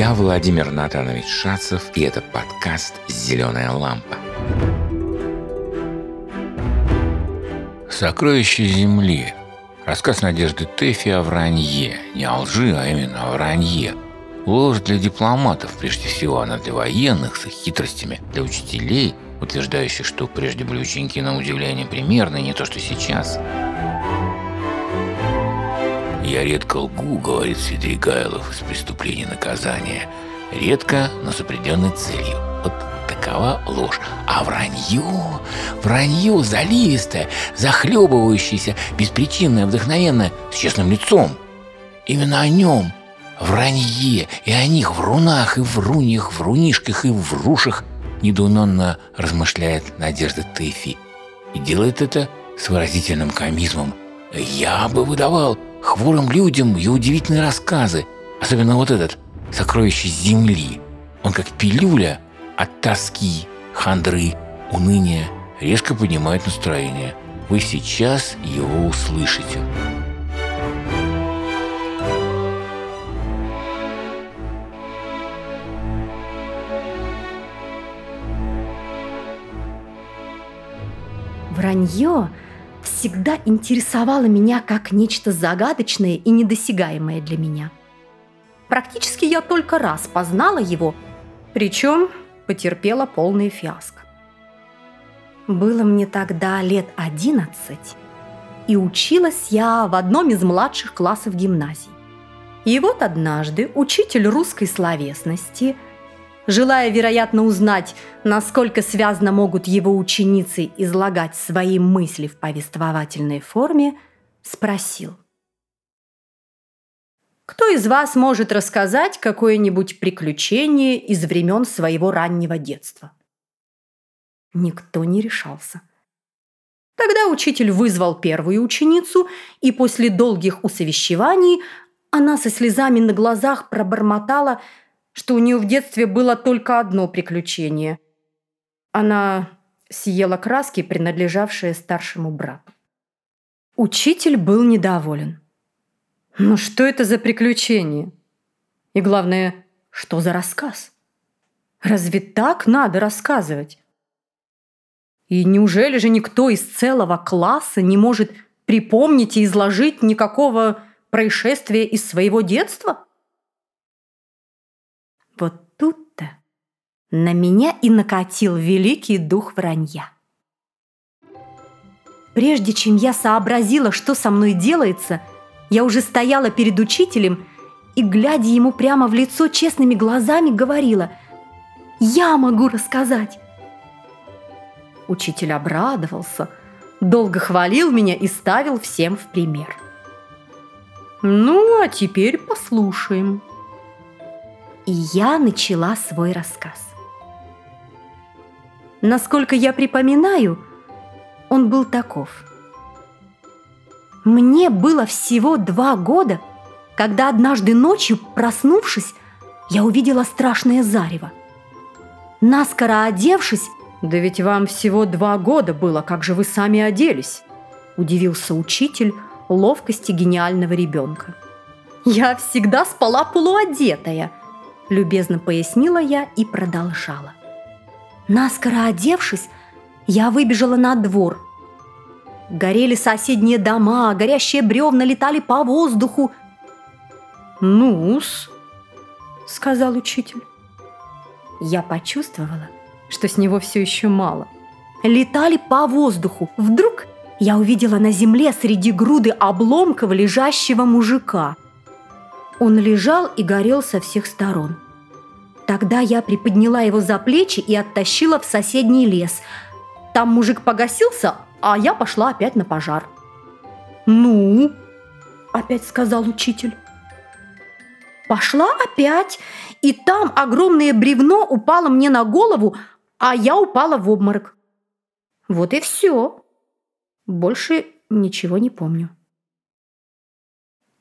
Я Владимир Натанович Шацев, и это подкаст «Зеленая лампа». «Сокровища Земли». Рассказ Надежды Тэфи о вранье. Не о лжи, а именно о вранье. Ложь для дипломатов, прежде всего, она для военных, с их хитростями, для учителей, утверждающих, что прежде были ученики на удивление примерные, не то что сейчас – «Я редко лгу», — говорит Свидригайлов из «Преступления наказания». Редко, но с определенной целью. Вот такова ложь. А вранье, вранье заливистое, захлебывающееся, беспричинное, вдохновенное, с честным лицом. Именно о нем, вранье, и о них, врунах и вруньях, врунишках и врушах, недоуменно размышляет Надежда Тэфи. И делает это с выразительным комизмом. «Я бы выдавал хворым людям и удивительные рассказы, особенно вот этот «Сокровище земли». Он как пилюля от тоски, хандры, уныния резко поднимает настроение. Вы сейчас его услышите. Вранье всегда интересовало меня как нечто загадочное и недосягаемое для меня. Практически я только раз познала его, причем потерпела полный фиаско. Было мне тогда лет одиннадцать, и училась я в одном из младших классов гимназии. И вот однажды учитель русской словесности – желая, вероятно, узнать, насколько связно могут его ученицы излагать свои мысли в повествовательной форме, спросил. Кто из вас может рассказать какое-нибудь приключение из времен своего раннего детства? Никто не решался. Тогда учитель вызвал первую ученицу, и после долгих усовещеваний она со слезами на глазах пробормотала – что у нее в детстве было только одно приключение. Она съела краски, принадлежавшие старшему брату. Учитель был недоволен. Ну что это за приключение? И главное, что за рассказ? Разве так надо рассказывать? И неужели же никто из целого класса не может припомнить и изложить никакого происшествия из своего детства? Вот тут-то на меня и накатил великий дух вранья. Прежде чем я сообразила, что со мной делается, я уже стояла перед учителем и, глядя ему прямо в лицо честными глазами, говорила «Я могу рассказать!» Учитель обрадовался, долго хвалил меня и ставил всем в пример. «Ну, а теперь послушаем», и я начала свой рассказ. Насколько я припоминаю, он был таков. Мне было всего два года, когда однажды ночью, проснувшись, я увидела страшное зарево. Наскоро одевшись, «Да ведь вам всего два года было, как же вы сами оделись?» – удивился учитель ловкости гениального ребенка. «Я всегда спала полуодетая», любезно пояснила я и продолжала. Наскоро одевшись, я выбежала на двор. Горели соседние дома, горящие бревна летали по воздуху. «Ну-с», — сказал учитель. Я почувствовала, что с него все еще мало. Летали по воздуху. Вдруг я увидела на земле среди груды обломков лежащего мужика — он лежал и горел со всех сторон. Тогда я приподняла его за плечи и оттащила в соседний лес. Там мужик погасился, а я пошла опять на пожар. «Ну?» – опять сказал учитель. Пошла опять, и там огромное бревно упало мне на голову, а я упала в обморок. Вот и все. Больше ничего не помню.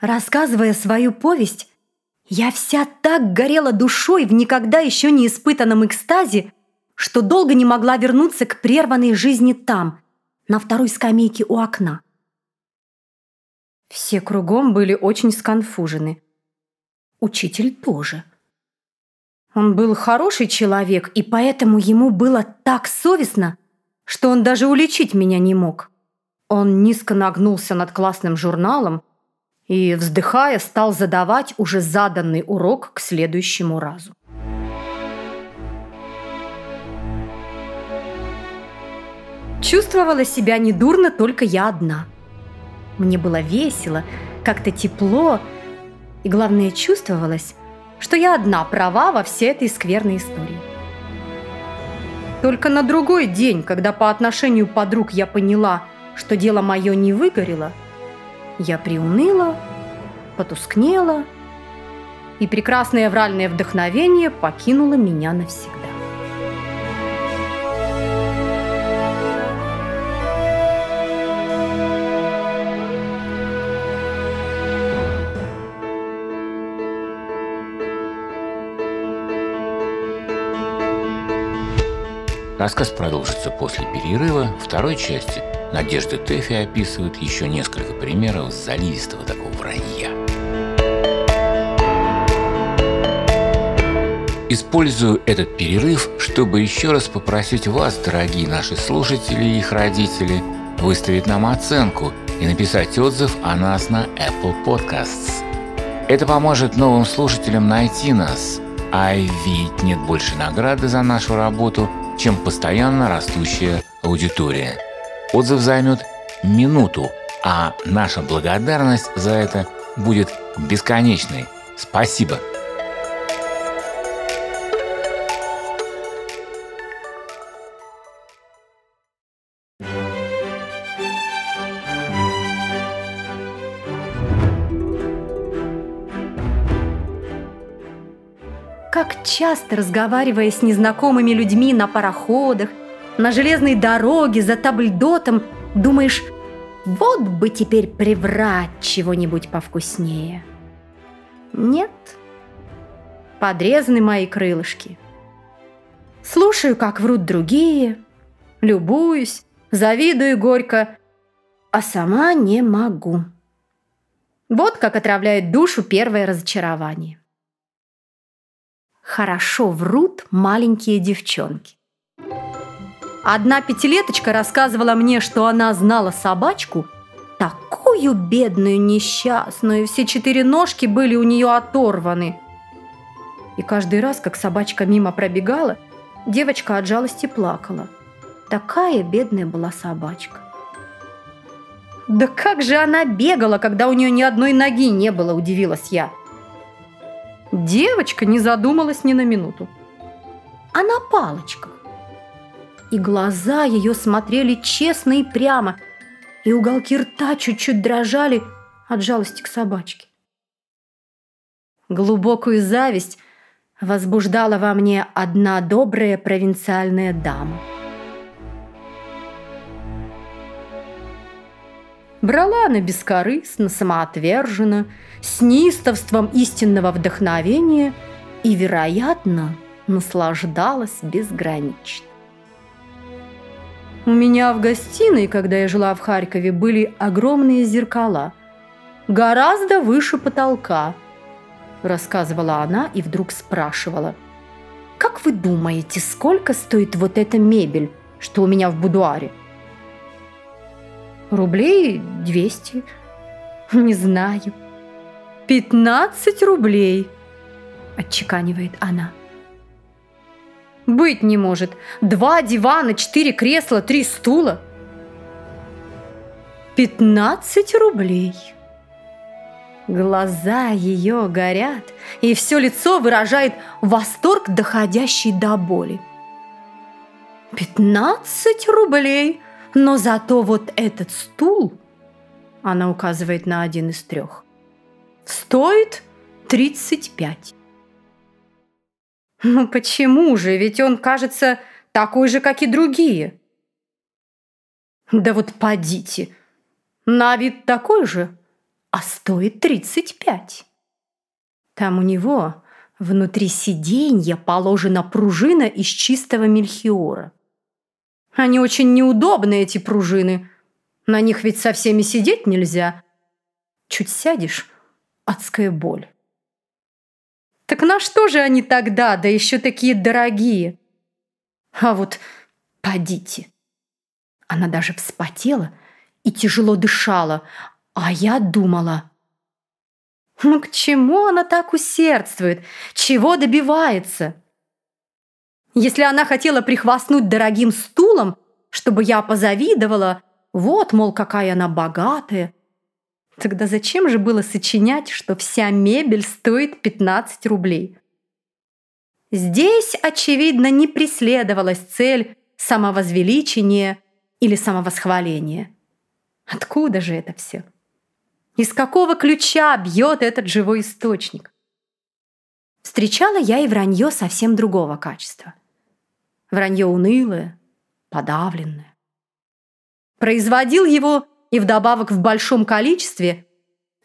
Рассказывая свою повесть, я вся так горела душой в никогда еще не испытанном экстазе, что долго не могла вернуться к прерванной жизни там, на второй скамейке у окна. Все кругом были очень сконфужены. Учитель тоже. Он был хороший человек, и поэтому ему было так совестно, что он даже уличить меня не мог. Он низко нагнулся над классным журналом и, вздыхая, стал задавать уже заданный урок к следующему разу. Чувствовала себя недурно только я одна. Мне было весело, как-то тепло, и главное чувствовалось, что я одна права во всей этой скверной истории. Только на другой день, когда по отношению подруг я поняла, что дело мое не выгорело, я приуныла, потускнела, и прекрасное вральное вдохновение покинуло меня навсегда. Рассказ продолжится после перерыва. Второй части Надежда Тэфи описывает еще несколько примеров заливистого такого вранья. Использую этот перерыв, чтобы еще раз попросить вас, дорогие наши слушатели и их родители, выставить нам оценку и написать отзыв о нас на Apple Podcasts. Это поможет новым слушателям найти нас, а ведь нет больше награды за нашу работу – чем постоянно растущая аудитория. Отзыв займет минуту, а наша благодарность за это будет бесконечной. Спасибо! Часто, разговаривая с незнакомыми людьми на пароходах, на железной дороге, за табльдотом, думаешь, вот бы теперь приврать чего-нибудь повкуснее. Нет. Подрезаны мои крылышки. Слушаю, как врут другие, любуюсь, завидую горько, а сама не могу. Вот как отравляет душу первое разочарование хорошо врут маленькие девчонки. Одна пятилеточка рассказывала мне, что она знала собачку, такую бедную, несчастную, все четыре ножки были у нее оторваны. И каждый раз, как собачка мимо пробегала, девочка от жалости плакала. Такая бедная была собачка. Да как же она бегала, когда у нее ни одной ноги не было, удивилась я. Девочка не задумалась ни на минуту. А на палочках. И глаза ее смотрели честно и прямо, и уголки рта чуть-чуть дрожали от жалости к собачке. Глубокую зависть возбуждала во мне одна добрая провинциальная дама – Брала она бескорыстно, самоотверженно, с неистовством истинного вдохновения и, вероятно, наслаждалась безгранично. У меня в гостиной, когда я жила в Харькове, были огромные зеркала, гораздо выше потолка, рассказывала она и вдруг спрашивала. «Как вы думаете, сколько стоит вот эта мебель, что у меня в будуаре?» Рублей двести. Не знаю. Пятнадцать рублей, отчеканивает она. Быть не может. Два дивана, четыре кресла, три стула. Пятнадцать рублей. Глаза ее горят, и все лицо выражает восторг, доходящий до боли. «Пятнадцать рублей!» Но зато вот этот стул, она указывает на один из трех, стоит 35. Ну почему же? Ведь он кажется такой же, как и другие. Да вот подите. На вид такой же, а стоит 35. Там у него внутри сиденья положена пружина из чистого мельхиора. Они очень неудобны, эти пружины. На них ведь со всеми сидеть нельзя. Чуть сядешь – адская боль. Так на что же они тогда, да еще такие дорогие? А вот подите. Она даже вспотела и тяжело дышала, а я думала, ну к чему она так усердствует? Чего добивается? Если она хотела прихвастнуть дорогим стулом, чтобы я позавидовала, вот, мол, какая она богатая, тогда зачем же было сочинять, что вся мебель стоит 15 рублей? Здесь, очевидно, не преследовалась цель самовозвеличения или самовосхваления. Откуда же это все? Из какого ключа бьет этот живой источник? Встречала я и вранье совсем другого качества. Вранье унылое, подавленное. Производил его и вдобавок в большом количестве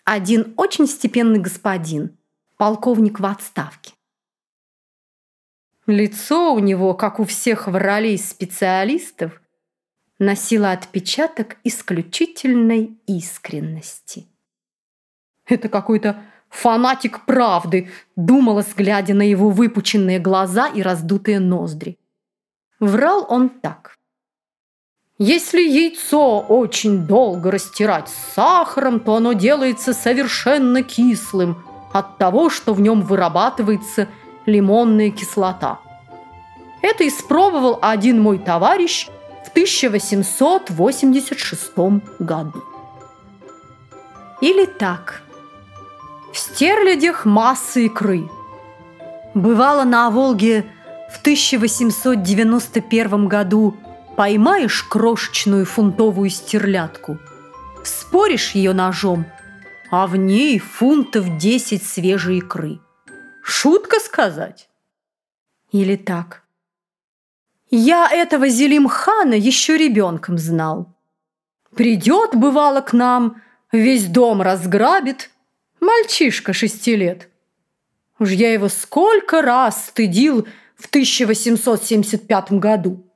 один очень степенный господин, полковник в отставке. Лицо у него, как у всех воролей специалистов, носило отпечаток исключительной искренности. Это какой-то фанатик правды, думалось, глядя на его выпученные глаза и раздутые ноздри. Врал он так. Если яйцо очень долго растирать с сахаром, то оно делается совершенно кислым от того, что в нем вырабатывается лимонная кислота. Это испробовал один мой товарищ в 1886 году. Или так – в стерлядях масса икры. Бывало на Волге в 1891 году поймаешь крошечную фунтовую стерлядку, споришь ее ножом, а в ней фунтов 10 свежей икры. Шутка сказать? Или так? Я этого Зелимхана еще ребенком знал. Придет, бывало, к нам, весь дом разграбит, Мальчишка шести лет. Уж я его сколько раз стыдил в 1875 году.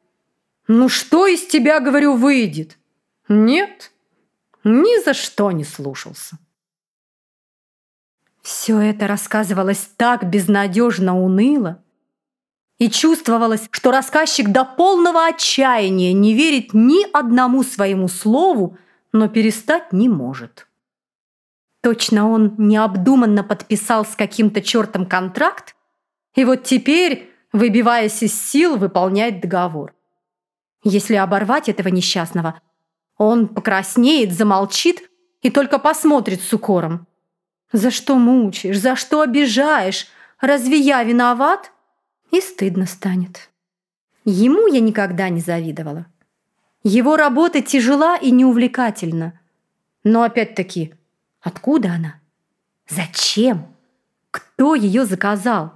Ну что из тебя, говорю, выйдет? Нет, ни за что не слушался. Все это рассказывалось так безнадежно уныло, и чувствовалось, что рассказчик до полного отчаяния не верит ни одному своему слову, но перестать не может. Точно он необдуманно подписал с каким-то чертом контракт, и вот теперь, выбиваясь из сил, выполняет договор. Если оборвать этого несчастного, он покраснеет, замолчит и только посмотрит с укором. «За что мучаешь? За что обижаешь? Разве я виноват?» И стыдно станет. Ему я никогда не завидовала. Его работа тяжела и неувлекательна. Но опять-таки – Откуда она? Зачем? Кто ее заказал?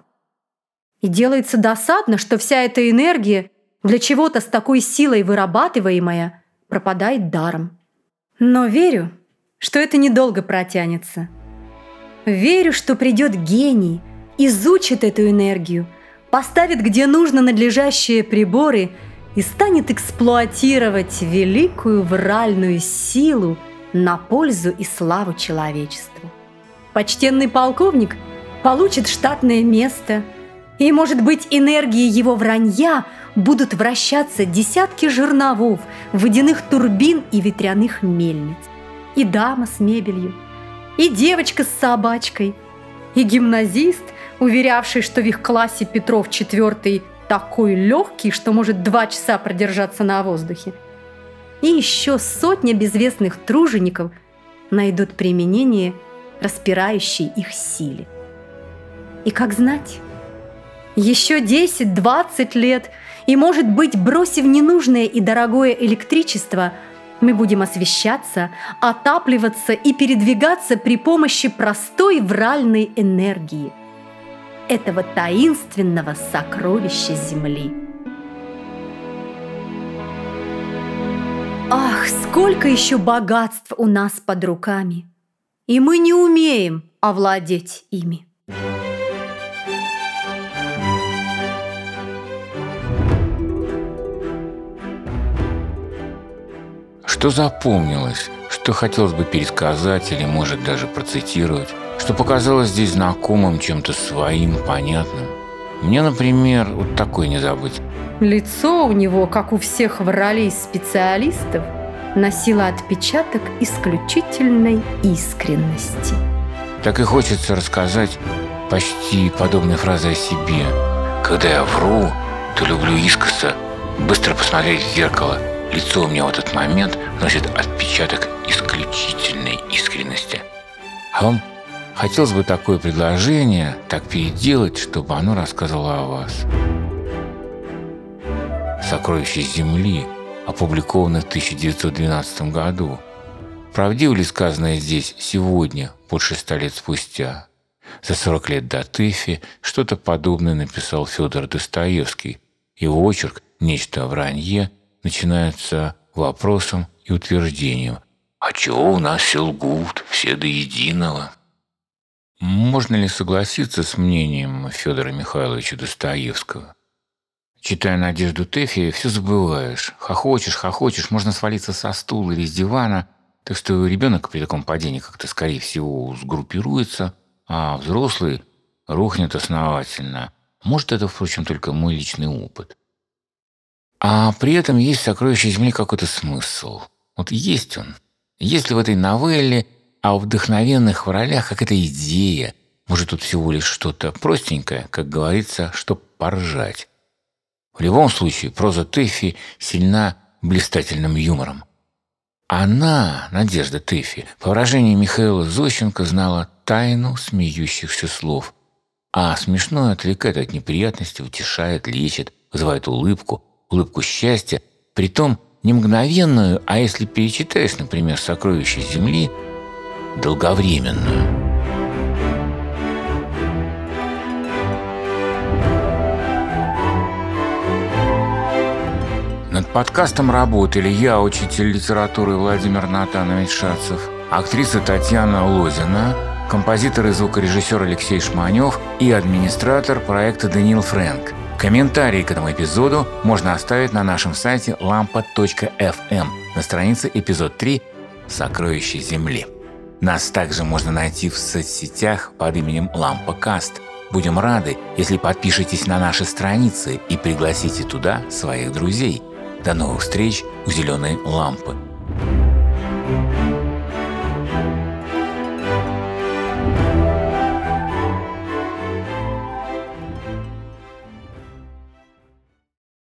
И делается досадно, что вся эта энергия, для чего-то с такой силой вырабатываемая, пропадает даром. Но верю, что это недолго протянется. Верю, что придет гений, изучит эту энергию, поставит где нужно надлежащие приборы и станет эксплуатировать великую вральную силу – на пользу и славу человечеству. Почтенный полковник получит штатное место, и, может быть, энергии его вранья будут вращаться десятки жерновов, водяных турбин и ветряных мельниц. И дама с мебелью, и девочка с собачкой, и гимназист, уверявший, что в их классе Петров IV такой легкий, что может два часа продержаться на воздухе – и еще сотня безвестных тружеников найдут применение распирающей их силе. И как знать, еще 10-20 лет, и, может быть, бросив ненужное и дорогое электричество, мы будем освещаться, отапливаться и передвигаться при помощи простой вральной энергии этого таинственного сокровища Земли. Ах, сколько еще богатств у нас под руками, и мы не умеем овладеть ими. Что запомнилось, что хотелось бы пересказать или, может, даже процитировать, что показалось здесь знакомым чем-то своим, понятным. Мне, например, вот такое не забыть. Лицо у него, как у всех вралей специалистов, носило отпечаток исключительной искренности. Так и хочется рассказать почти подобной фразы о себе. Когда я вру, то люблю искоса быстро посмотреть в зеркало. Лицо у меня в этот момент носит отпечаток исключительной искренности. А вам хотелось бы такое предложение так переделать, чтобы оно рассказывало о вас. «Сокровища Земли» опубликовано в 1912 году. Правдиво ли сказанное здесь сегодня, больше ста лет спустя? За 40 лет до Тэфи что-то подобное написал Федор Достоевский. Его очерк «Нечто вранье» начинается вопросом и утверждением «А чего у нас все лгут, все до единого?» Можно ли согласиться с мнением Федора Михайловича Достоевского? Читая «Надежду Тэфи», все забываешь. Хохочешь, хохочешь, можно свалиться со стула или с дивана. Так что ребенок при таком падении как-то, скорее всего, сгруппируется, а взрослый рухнет основательно. Может, это, впрочем, только мой личный опыт. А при этом есть «Сокровище Земли» какой-то смысл. Вот есть он. Есть ли в этой новелле, а в вдохновенных в ролях какая-то идея. Может, тут всего лишь что-то простенькое, как говорится, чтоб поржать. В любом случае, проза Тэфи сильна блистательным юмором. Она, Надежда Тэфи, по выражению Михаила Зощенко, знала тайну смеющихся слов. А смешное отвлекает от неприятностей, утешает, лечит, вызывает улыбку, улыбку счастья, притом не мгновенную, а если перечитаешь, например, «Сокровища Земли», долговременную. Над подкастом работали я, учитель литературы Владимир Натанович Шацев, актриса Татьяна Лозина, композитор и звукорежиссер Алексей Шманев и администратор проекта Даниил Фрэнк. Комментарии к этому эпизоду можно оставить на нашем сайте lampa.fm на странице эпизод 3 «Сокровища Земли». Нас также можно найти в соцсетях под именем Лампа-Каст. Будем рады, если подпишетесь на наши страницы и пригласите туда своих друзей. До новых встреч у «Зеленой лампы».